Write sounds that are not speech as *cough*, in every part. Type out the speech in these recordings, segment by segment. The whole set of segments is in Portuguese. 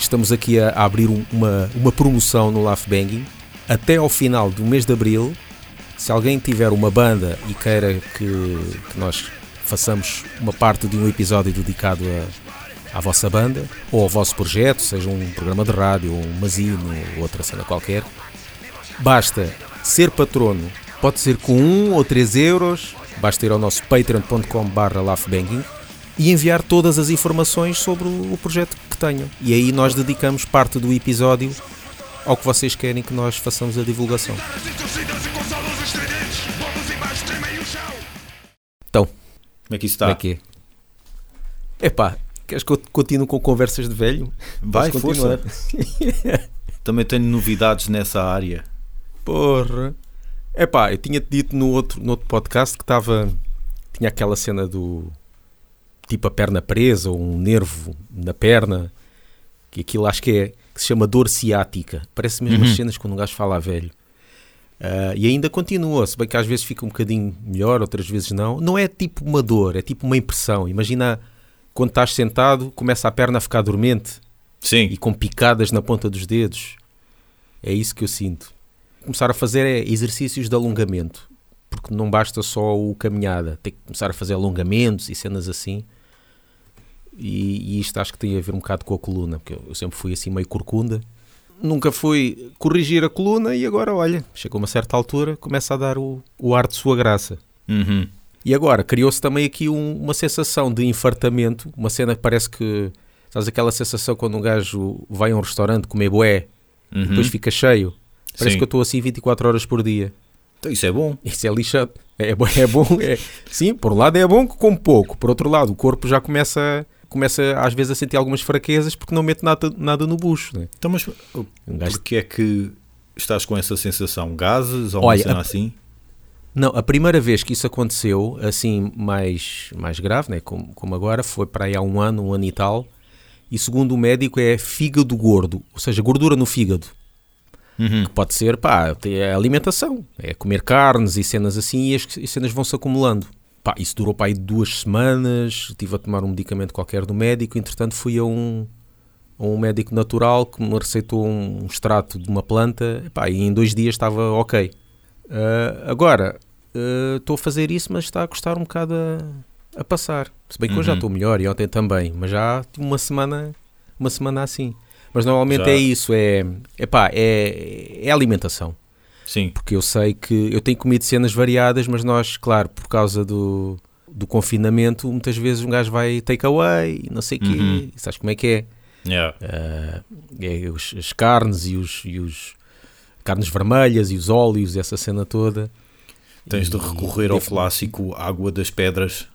estamos aqui a, abrir um- uma, uma promoção no Laugh Banging. Até ao final do mês de Abril, se alguém tiver uma banda e queira que, que nós façamos uma parte de um episódio dedicado a, à vossa banda ou ao vosso projeto, seja um programa de rádio, um mazino ou outra cena qualquer, basta ser patrono. Pode ser com 1 ou 3 euros, basta ir ao nosso patreon.com barra laughbanging e enviar todas as informações sobre o projeto tenham. E aí nós dedicamos parte do episódio ao que vocês querem que nós façamos a divulgação. Então, Como é que isso como está? é que é? Epá, queres que eu continue com conversas de velho? Vai, força. continuar? *laughs* Também tenho novidades nessa área. Porra. Epá, eu tinha-te dito no outro, no outro podcast que estava. Tinha aquela cena do. Tipo a perna presa, ou um nervo na perna. Que aquilo acho que é. que se chama dor ciática. Parece mesmo as Uhum. cenas quando um gajo fala velho. Ah, e ainda continua, se bem que às vezes fica um bocadinho melhor, outras vezes não. Não é tipo uma dor, é tipo uma impressão. Imagina quando estás sentado, começa a perna a ficar dormente Sim. e com picadas na ponta dos dedos. É isso que eu sinto. Começar a fazer é exercícios de alongamento, porque não basta só o caminhada, tem que começar a fazer alongamentos e cenas assim. E, e isto acho que tem a ver um bocado com a coluna, porque eu, sempre fui assim meio corcunda. Nunca fui corrigir a coluna e agora, olha, chegou a uma certa altura, começa a dar o, o ar de sua graça. Uhum. E agora, criou-se também aqui um- uma sensação de infartamento, uma cena que parece que. Sabes aquela sensação quando um gajo vai a um restaurante comer bué Uhum. e depois fica cheio? Parece Sim. que eu estou assim 24 horas por dia. Então, Isso é bom. Isso é lixado. É, bom- é bom, é, sim, por um lado é bom que come pouco, por outro lado o corpo já começa, começa às vezes a sentir algumas fraquezas porque não mete nada, nada no bucho. Né? Então, mas Um porquê é que estás com essa sensação? Gases ou Olha, uma cena a- assim? Não, a primeira vez que isso aconteceu, assim, mais, mais grave, né, como, como agora, foi para aí há um ano, um ano e tal. E segundo o médico é fígado gordo, ou seja, gordura no fígado. Uhum. Que pode ser, pá, é alimentação, é comer carnes e cenas assim e as e as cenas vão-se acumulando. Pá, isso durou para aí duas semanas, estive a tomar um medicamento qualquer do médico, entretanto fui a um, a um médico natural que me receitou um extrato de uma planta e em dois dias estava ok. Ah, agora, ah, estou a fazer isso, mas está a custar um bocado a, a passar. Se bem que hoje já Uhum. estou melhor e ontem também, mas já tive uma semana, uma semana assim. Mas normalmente Já. é isso, é, epá, é, é alimentação. Sim. Porque eu sei que eu tenho comido cenas variadas, mas nós, claro, por causa do, do confinamento, muitas vezes um gajo vai take away e não sei o quê. Uhum. Sabes como é que é? Yeah. Ah, é os- as carnes e os, e os carnes vermelhas e os óleos, essa cena toda. Tens de E- recorrer ao e- clássico água das pedras.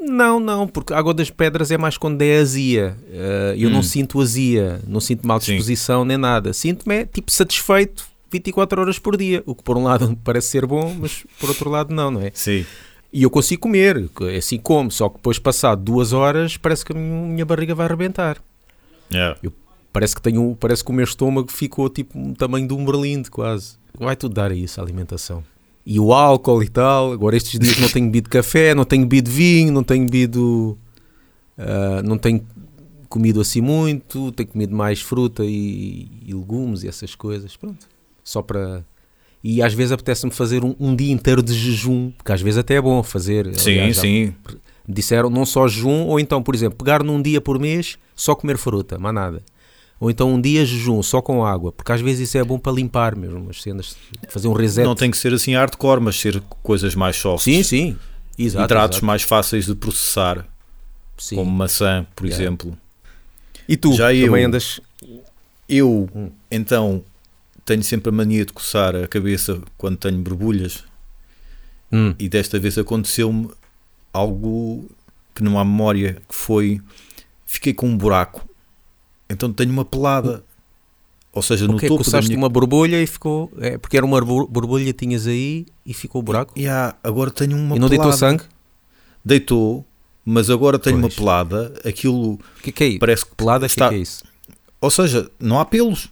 Não, não, porque a água das pedras é mais quando é azia. Ah, eu Hum. não sinto azia, não sinto mal Sim. disposição nem nada. Sinto-me é, tipo satisfeito 24 horas por dia. O que por um lado *laughs* parece ser bom, mas por outro lado não, não é? Sim. E eu consigo comer, assim como, só que depois passado duas horas parece que a minha barriga vai arrebentar. Yeah. Parece que, tenho, parece que o meu estômago ficou tipo um tamanho de um berlinde quase. Vai tudo dar a isso, a alimentação. E o álcool e tal. Agora estes dias não tenho bebido café, não tenho bebido vinho, não tenho bebido... ah, não tenho comido assim muito, tenho comido mais fruta e, e legumes e essas coisas. Pronto. Só para... E às vezes apetece-me fazer um, um dia inteiro de jejum, porque às vezes até é bom fazer. Sim, Aliás, sim. me disseram não só jejum, ou então, por exemplo, pegar num dia por mês só comer fruta, mais nada. Ou então um dia jejum só com água, porque às vezes isso é bom para limpar mesmo as cenas, fazer um reset. Não tem que ser assim hardcore, mas ser coisas mais soft. Sim, sim. Exato, Hidratos exato. mais fáceis de processar, Sim. como maçã, por Yeah. exemplo. E tu Já também eu- andas. Eu, Hum. então, tenho sempre a mania de coçar a cabeça quando tenho borbulhas Hum. e desta vez aconteceu-me algo que não há memória, que foi fiquei com um buraco. Então tenho uma pelada. Ou seja, no Ok, topo coçaste minha... uma borbulha e ficou. É, porque era uma bor- borbulha tinhas aí e ficou o buraco. Yeah, agora tenho uma e não deitou pelada. sangue? Deitou, mas agora tenho Pois. uma pelada. Aquilo que é que é isso? parece que Pelada, o está... que é que é isso? Ou seja, não há pelos.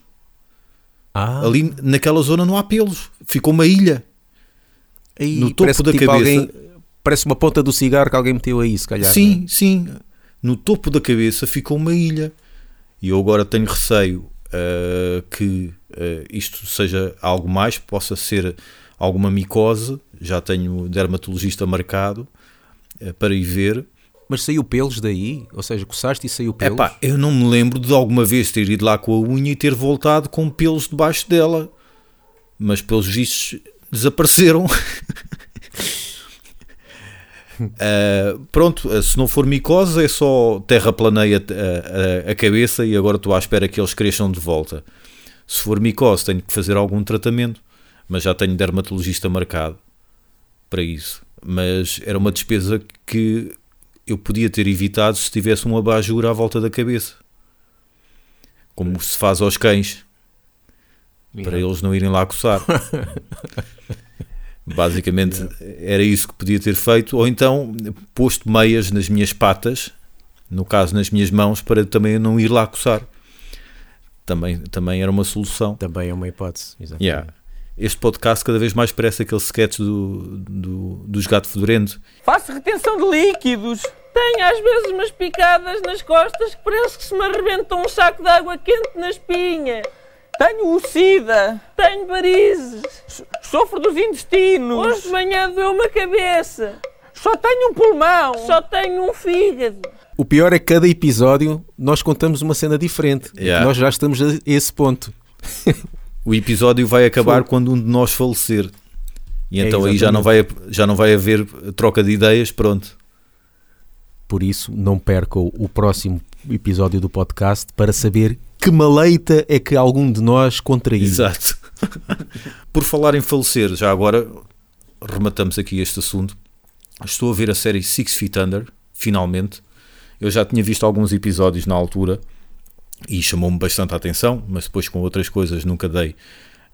Ah, Ali naquela zona não há pelos. Ficou uma ilha. aí no topo que, da tipo, cabeça. alguém- parece uma ponta do cigarro que alguém meteu aí, se calhar. sim, não é? sim. No topo da cabeça ficou uma ilha. E eu agora tenho receio uh, que uh, isto seja algo mais, possa ser alguma micose. Já tenho dermatologista marcado uh, para ir ver. Mas saiu pelos daí? Ou seja, coçaste e saiu pelos? Epá, eu não me lembro de alguma vez ter ido lá com a unha e ter voltado com pelos debaixo dela. Mas pelos vistos desapareceram. Uh, *laughs* pronto, se não for micose é só terraplaneia a, a, a, cabeça e agora estou à espera que eles cresçam de volta. Se for micose tenho que fazer algum tratamento, mas já tenho dermatologista marcado para isso. Mas era uma despesa que eu podia ter evitado se tivesse um abajur à volta da cabeça. Como se faz aos cães. Para eles não irem lá coçar. *laughs* Basicamente era isso que podia ter feito. Ou então posto meias nas minhas patas, no caso nas minhas mãos, para também não ir lá coçar. Também, também era uma solução. Também é uma hipótese. Exatamente. Yeah este podcast cada vez mais parece aquele sketch do, do, dos gato fedorento. Faço retenção de líquidos. Tenho às vezes umas picadas nas costas que parece que se me arrebenta um saco de água quente na espinha. Tenho o SIDA. Tenho varizes. Sofro dos intestinos. Hoje de manhã doeu-me a cabeça. Só tenho um pulmão. Só tenho um fígado. O pior é que cada episódio nós contamos uma cena diferente. Yeah. Nós já estamos a esse ponto. *laughs* O episódio vai acabar Foi. quando um de nós falecer. E é então aí já não, vai, já não vai haver troca de ideias, pronto. Por isso, não percam o próximo episódio do podcast para saber que maleita é que algum de nós contraiu. Exato. *laughs* Por falar em falecer, já agora rematamos aqui este assunto. Estou a ver a série Six Feet Under, finalmente. Eu já tinha visto alguns episódios na altura e chamou-me bastante a atenção, mas depois com outras coisas nunca dei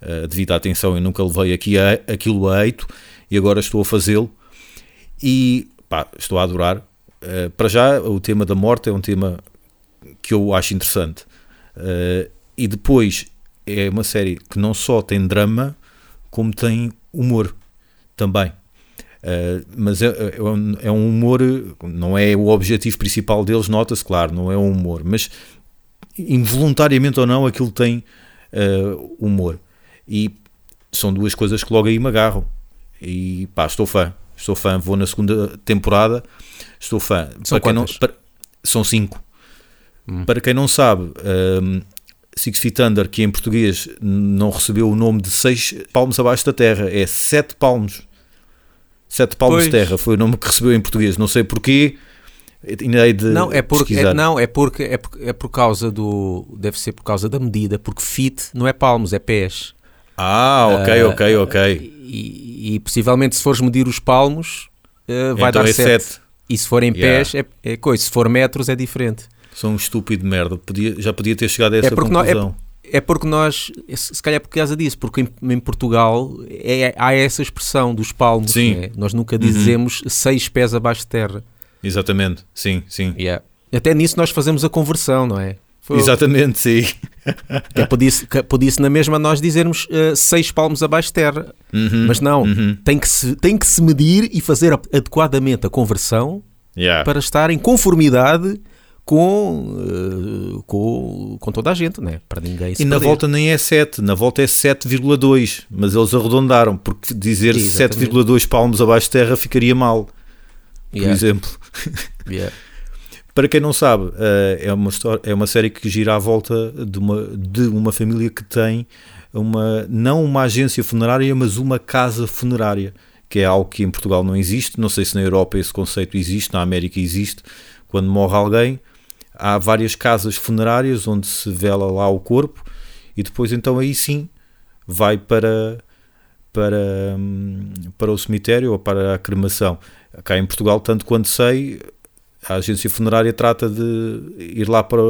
uh, devida atenção e nunca levei aqui a, aquilo a eito e agora estou a fazê-lo e pá, estou a adorar. Uh, para já, o tema da morte é um tema que eu acho interessante. Uh, e depois é uma série que não só tem drama, como tem humor também. Uh, mas é, é, um, é, um, humor, não é o objetivo principal deles, nota-se, claro, não é um humor, mas involuntariamente ou não, aquilo tem uh, humor. E são duas coisas que logo aí me agarram. E pá, estou fã. Estou fã. Vou na segunda temporada. Estou fã. São para não, para, São cinco. Hum. Para quem não sabe, um, ehm, Six Feet Under, que em português não recebeu o nome de seis palmos abaixo da terra, é sete palmos. Sete palmos pois. de terra foi o nome que recebeu em português. Não sei porquê. Não, é porque, é, não, é porque é por, é por causa do. Deve ser por causa da medida, porque fit não é palmos, é pés. Ah, ok, uh, ok, ok. E, e, possivelmente se fores medir os palmos, uh, vai então dar 7. É e se for em yeah. pés, é, é, coisa. Se for metros, é diferente. Sou um estúpido de merda. Podia, já podia ter chegado a essa é conclusão. Nós, é, é, porque nós, se calhar por causa disso, porque em, em Portugal é, há essa expressão dos palmos. Né? Nós nunca dizemos uhum. seis pés abaixo de terra. Exatamente, sim, sim. Yeah. Até nisso nós fazemos a conversão, não é? Foi Exatamente, sim. É podia, podia na mesma nós dizermos uh, seis palmos abaixo de terra. Uhum, Mas não, uhum. tem, que se, tem que se medir e fazer adequadamente a conversão yeah. para estar em conformidade com, uh, com, com toda a gente, né? para ninguém se E na volta nem é 7, na volta é 7,2, mas eles arredondaram, porque dizer 7,2 palmos abaixo de terra ficaria mal por yeah. exemplo. Yeah. *laughs* Para quem não sabe, eh, é uma, história, é uma série que gira à volta de uma, de uma família que tem uma, não uma agência funerária, mas uma casa funerária, que é algo que em Portugal não existe. Não sei se na Europa esse conceito existe, na América existe. Quando morre alguém, há várias casas funerárias onde se vela lá o corpo e depois então aí sim vai para para, hum, para o cemitério ou para a cremação. Cá em Portugal, tanto quanto sei, a agência funerária trata de ir lá para,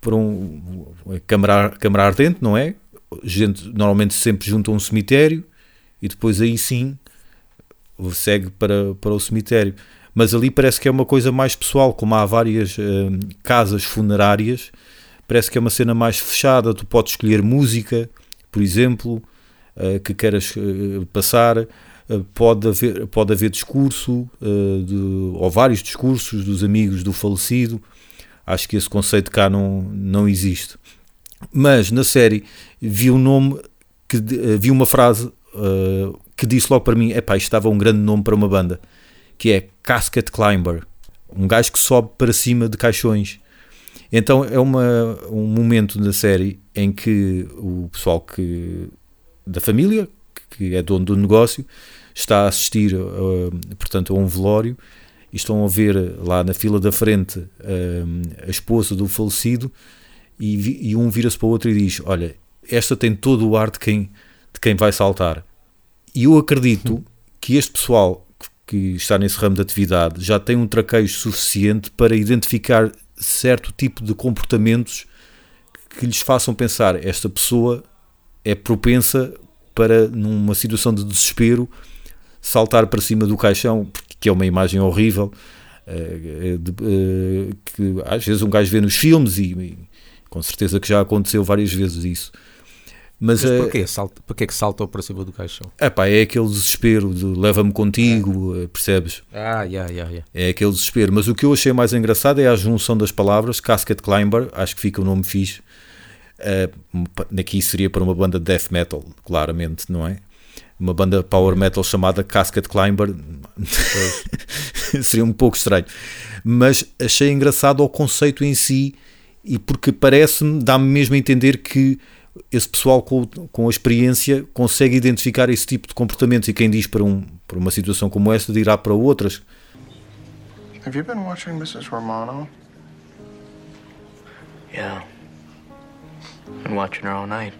para um câmara, câmara ardente, não é? Gente normalmente sempre junto a um cemitério e depois aí sim segue para, para o cemitério. Mas ali parece que é uma coisa mais pessoal, como há várias hum, casas funerárias, parece que é uma cena mais fechada. Tu podes escolher música, por exemplo, uh, que queiras uh, passar. Uh, pode, haver, pode haver discurso, de, ou vários discursos dos amigos do falecido. Acho que esse conceito cá não, não existe. Mas na série vi um nome, que, uh, vi uma frase uh, que disse logo para mim: epá, isto estava um grande nome para uma banda, que é Casket Climber, um gajo que sobe para cima de caixões. Então é uma, um momento da série em que o pessoal que, da família, que é dono do negócio, está a assistir, uh, portanto, a um velório e estão a ver lá na fila da frente uh, a esposa do falecido e, e um vira-se para o outro e diz: Olha, esta tem todo o ar de quem, de quem vai saltar. E eu acredito que este pessoal que está nesse ramo de atividade já tem um traquejo suficiente para identificar certo tipo de comportamentos que lhes façam pensar esta pessoa é propensa para numa situação de desespero saltar para cima do caixão, que é uma imagem horrível, uh, de, uh, que às vezes um gajo vê nos filmes e, com certeza que já aconteceu várias vezes isso. Mas, Mas porquê? Salta, porquê que saltou para cima do caixão? Epá, é aquele desespero de leva-me contigo, é. percebes? Ah, yeah, yeah, yeah. É aquele desespero. Mas o que eu achei mais engraçado é a junção das palavras, Casket Climber, acho que fica o nome fixe. Uh, aqui seria para uma banda de death metal, claramente, não é? uma banda power metal chamada Casket Climber *laughs* seria um pouco estranho mas achei engraçado o conceito em si e porque parece-me, dá-me mesmo a entender que esse pessoal com, com a experiência consegue identificar esse tipo de comportamentos e quem diz para, um, para uma situação como esta dirá para outras Have you been watching Mrs. Romano? Yeah. Been watching her all night.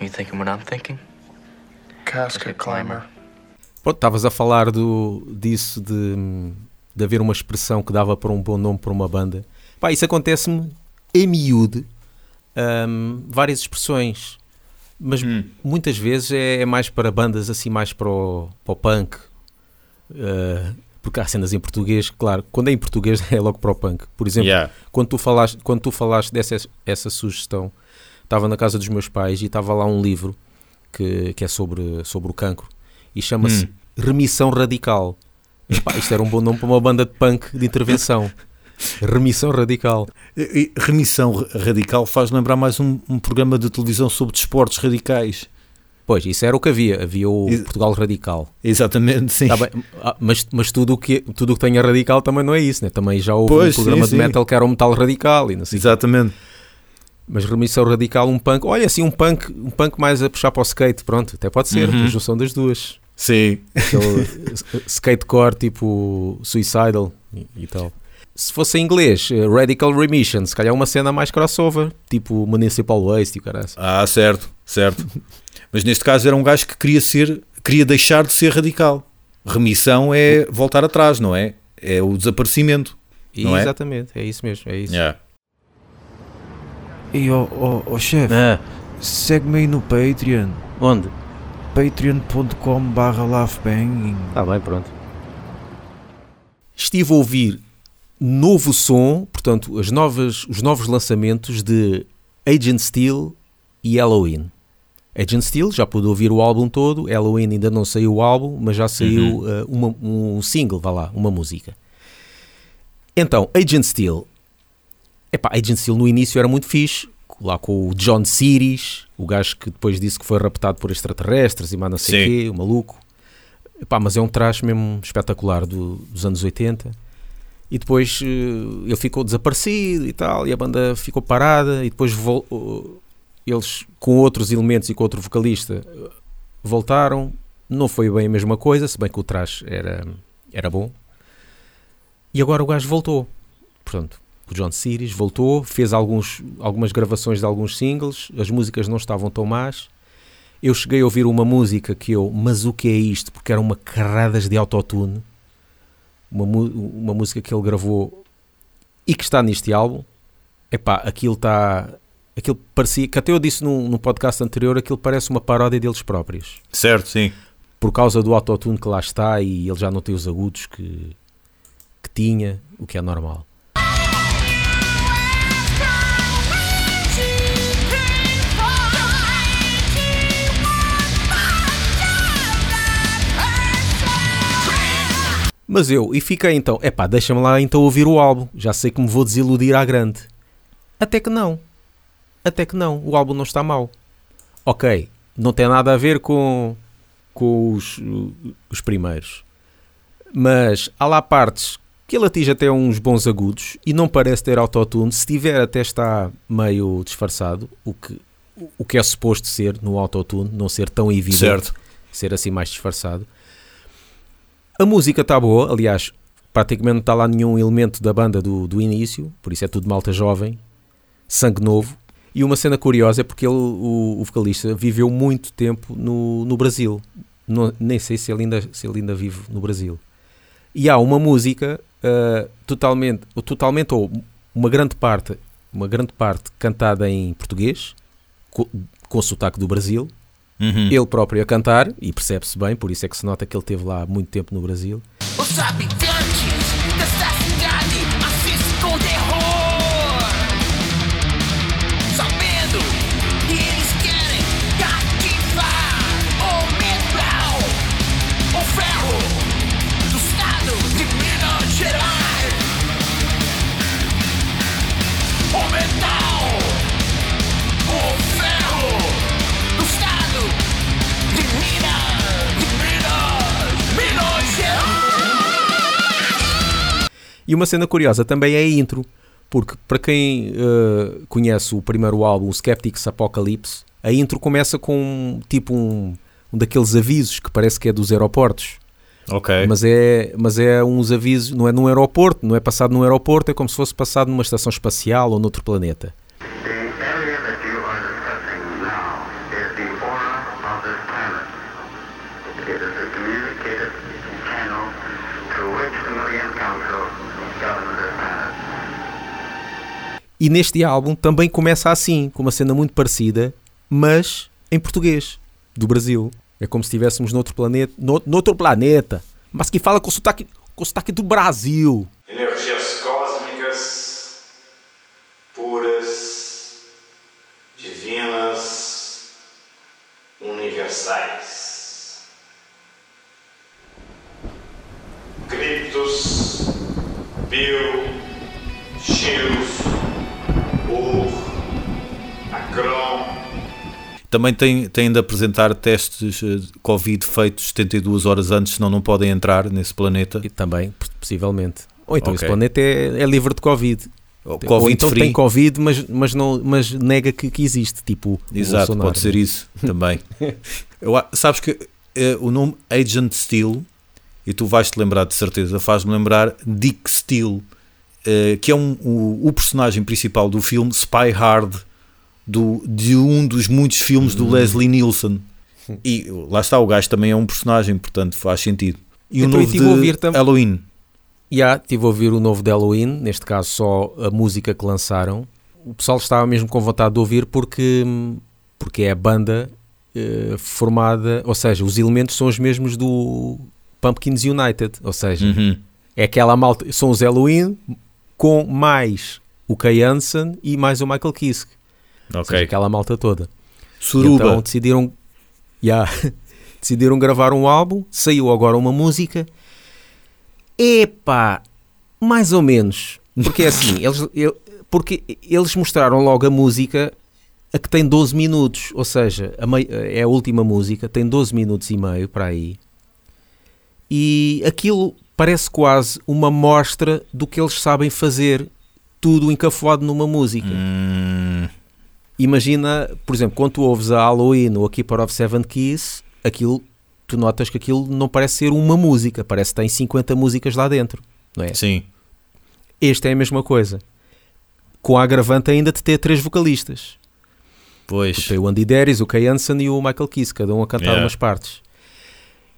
You thinking what I'm thinking? Casket Climber. Pronto, estavas a falar do, disso de, de haver uma expressão que dava para um bom nome para uma banda. Pá, isso acontece-me em miúde, um, várias expressões, mas hum. muitas vezes é, é, mais para bandas assim, mais para o, para o punk. Uh, porque há cenas em português, claro, quando é em português *laughs* é logo para o punk. Por exemplo, yeah. quando, tu falaste, quando tu falaste dessa essa sugestão, estava na casa dos meus pais e estava lá um livro que, que é sobre, sobre o cancro e chama-se hum. Remissão Radical. Epá, isto era um bom nome para uma banda de punk de intervenção. Remissão Radical. E, remissão Radical faz lembrar mais um, um, programa de televisão sobre desportos radicais. Pois, isso era o que havia. Havia o Portugal Radical. Exatamente, sim. Tá ah, mas mas tudo o que, tudo que tenha radical também não é isso, né? Também já houve pois, um programa sim, de metal que era o metal radical. E não sei Exatamente. Mas remissão radical, um punk. Olha, assim, um punk, um punk mais a puxar para o skate, pronto, até pode ser, uhum. a junção das duas. Sim. Aquele *laughs* skatecore tipo Suicidal e, e, tal. Se fosse em inglês, eh, Radical Remission, se calhar uma cena mais crossover, tipo Municipal Waste e caralho. Ah, certo, certo. Mas neste caso era um gajo que queria ser, queria deixar de ser radical. Remissão é voltar atrás, não é? É o desaparecimento. E, não é? Exatamente, é isso mesmo, é isso. Yeah. E ó oh, oh, oh, chefe, ah. segue-me aí no Patreon. Onde? patreon.com barra. Está bem, pronto. Estive a ouvir novo som, portanto, as novas, os novos lançamentos de Agent Steel e Halloween. Agent Steel, já pude ouvir o álbum todo, Halloween ainda não saiu o álbum, mas já saiu uhum. uh, uma, um single, vá lá, uma música. Então, Agent Steel Epá, Agent Steel no início era muito fixe, lá com o John Series, o gajo que depois disse que foi raptado por extraterrestres e mais não sei o quê, o maluco. Epá, mas é um traje mesmo espetacular do, dos anos 80. E depois uh, ele ficou desaparecido e tal, e a banda ficou parada, e depois uh, eles, com outros elementos e com outro vocalista, uh, voltaram. Não foi bem a mesma coisa, se bem que o traje era, era bom. E agora o gajo voltou. Portanto, o John Series, voltou, fez alguns, algumas gravações de alguns singles, as músicas não estavam tão más. Eu cheguei a ouvir uma música que eu, mas o que é isto? Porque eram uma carradas de autotune, uma, uma música que ele gravou e que está neste álbum. Epá, aquilo está. Aquilo parecia, que até eu disse no, no podcast anterior, aquilo parece uma paródia deles próprios. Certo, sim. Por causa do autotune que lá está e ele já não tem os agudos que, que tinha, o que é normal. Mas eu, e fiquei então, epá, deixa-me lá então ouvir o álbum, já sei que me vou desiludir à grande. Até que não. Até que não, o álbum não está mau. Ok, não tem nada a ver com, com os, os primeiros. Mas há lá partes que ele atinge até uns bons agudos e não parece ter autotune. Se tiver, até está meio disfarçado, o que, o que é suposto ser no autotune, não ser tão evidente, Certo. ser assim mais disfarçado. A música está boa, aliás, praticamente não está lá nenhum elemento da banda do, do início, por isso é tudo malta jovem, sangue novo. E uma cena curiosa é porque ele, o, o vocalista viveu muito tempo no, no Brasil. Não- nem sei se ele, ainda, se ele ainda vive no Brasil. E há uma música ah, totalmente, ou totalmente, ou uma grande parte, uma grande parte cantada em português, co- com, sotaque do Brasil, Uhum. ele próprio a cantar, e percebe-se bem, por isso é que se nota que ele teve lá muito tempo no Brasil. Os habitantes E uma cena curiosa também é a intro, porque para quem eh, conhece o primeiro álbum, o Skeptics Apocalypse, a intro começa com tipo um, um daqueles avisos que parece que é dos aeroportos, Ok. mas é, mas é uns avisos, não é num aeroporto, não é passado num aeroporto, é como se fosse passado numa estação espacial ou noutro planeta. E neste álbum também começa assim, com uma cena muito parecida, mas em português, do Brasil. É como se estivéssemos noutro planeta, no, noutro planeta, mas que fala com sotaque, com sotaque do Brasil. Energias cósmicas, puras, divinas, universais. Criptos, bio, Também tem, tem de apresentar testes eh, de Covid feitos 72 horas antes, senão não podem entrar nesse planeta. E também, possivelmente. Ou então Ok. esse planeta é, é livre de Covid. Ou Covid então free. tem Covid, mas, mas, não, mas nega que, que existe. Tipo, Exato, Bolsonaro. pode ser isso *laughs* também. Eu a- sabes que eh, o nome Agent Steel, e tu vais-te lembrar de certeza, faz-me lembrar Dick Steele, eh, que é um, o, o personagem principal do filme Spy Hard, do, de um dos muitos filmes do Leslie Nielsen. E lá está, o gajo também é um personagem, portanto faz sentido. E o novo de tam- Halloween. E há, estive a ouvir o novo de Halloween, neste caso só a música que lançaram. O pessoal estava mesmo com vontade de ouvir porque, porque é a banda eh, formada, ou seja, os elementos são os mesmos do Pumpkins United, ou seja, Uhum. é aquela malta, são os Halloween com mais o Kay Hansen e mais o Michael Kiske, ou seja, aquela malta toda. Suruba. Então decidiram, yeah, *laughs* decidiram gravar um álbum, saiu agora uma música. Epá, mais ou menos. Porque é assim, *laughs* eles, eu- porque eles mostraram logo a música a que tem 12 minutos, ou seja, a mei- é a última música, tem 12 minutos e meio para aí. E aquilo parece quase uma mostra do que eles sabem fazer, tudo encafuado numa música. Hum, Imagina, por exemplo, quando tu ouves a Halloween ou a Keeper of Seven Keys, aquilo, tu notas que aquilo não parece ser uma música, parece que tem 50 músicas lá dentro, não é? sim. Este é a mesma coisa. Com a agravante ainda de ter três vocalistas. Pois. Tem o Andy Darius, o Kay Hansen e o Michael Kiss, cada um a cantar Yeah. umas partes.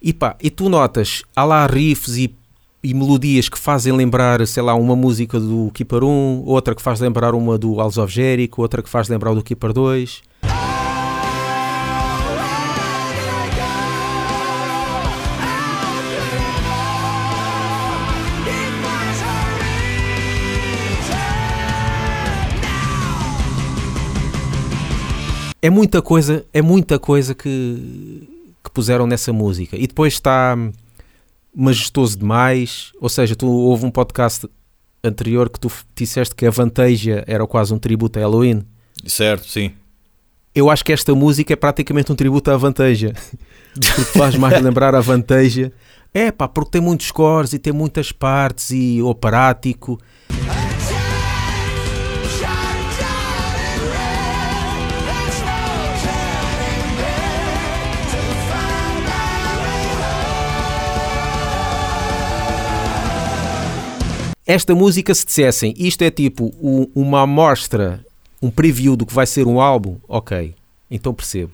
E pá, e tu notas, há lá riffs e, e melodias que fazem lembrar, sei lá, uma música do Keeper 1, outra que faz lembrar uma do House of Jericho, outra que faz lembrar do Keeper 2. É muita coisa, é muita coisa que, que puseram nessa música. E depois está majestoso demais. Ou seja, tu houve um podcast anterior que tu disseste que a Vantasia era quase um tributo a Halloween. Certo, sim. Eu acho que esta música é praticamente um tributo à Vantasia. *laughs* Porque faz mais lembrar a Vantasia. É pá, porque tem muitos cores e tem muitas partes e operático. Esta música, se dissessem isto é tipo u- uma amostra, um preview do que vai ser um álbum, ok, então percebo.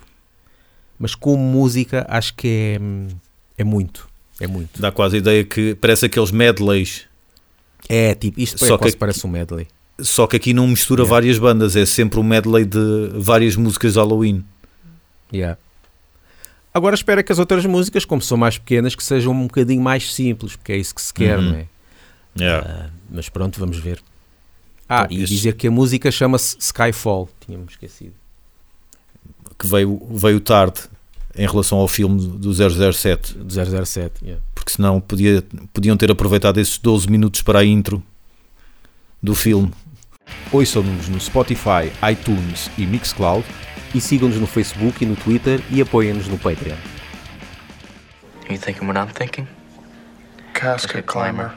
Mas como música, acho que é, é muito. É muito. Dá quase a ideia que parece aqueles medleys, É tipo, isto Só é, quase que- parece um medley. só que aqui não mistura Yeah. várias bandas, é sempre um medley de várias músicas de Halloween. Yeah. Agora espera que as outras músicas, como são mais pequenas, que sejam um bocadinho mais simples, porque é isso que se quer, Uhum. não é? Yeah. Ah, mas pronto, vamos ver. Ah, Então, e este- dizer que a música chama-se Skyfall, tínhamos esquecido. Que veio, veio tarde em relação ao filme do 007, Do 007. yeah. porque senão podia, podiam ter aproveitado esses 12 minutos para a intro do filme. Ouçam-nos no Spotify, iTunes e Mixcloud e sigam-nos no Facebook e no Twitter e apoiem-nos no Patreon. You thinking what I'm thinking? Casket climber.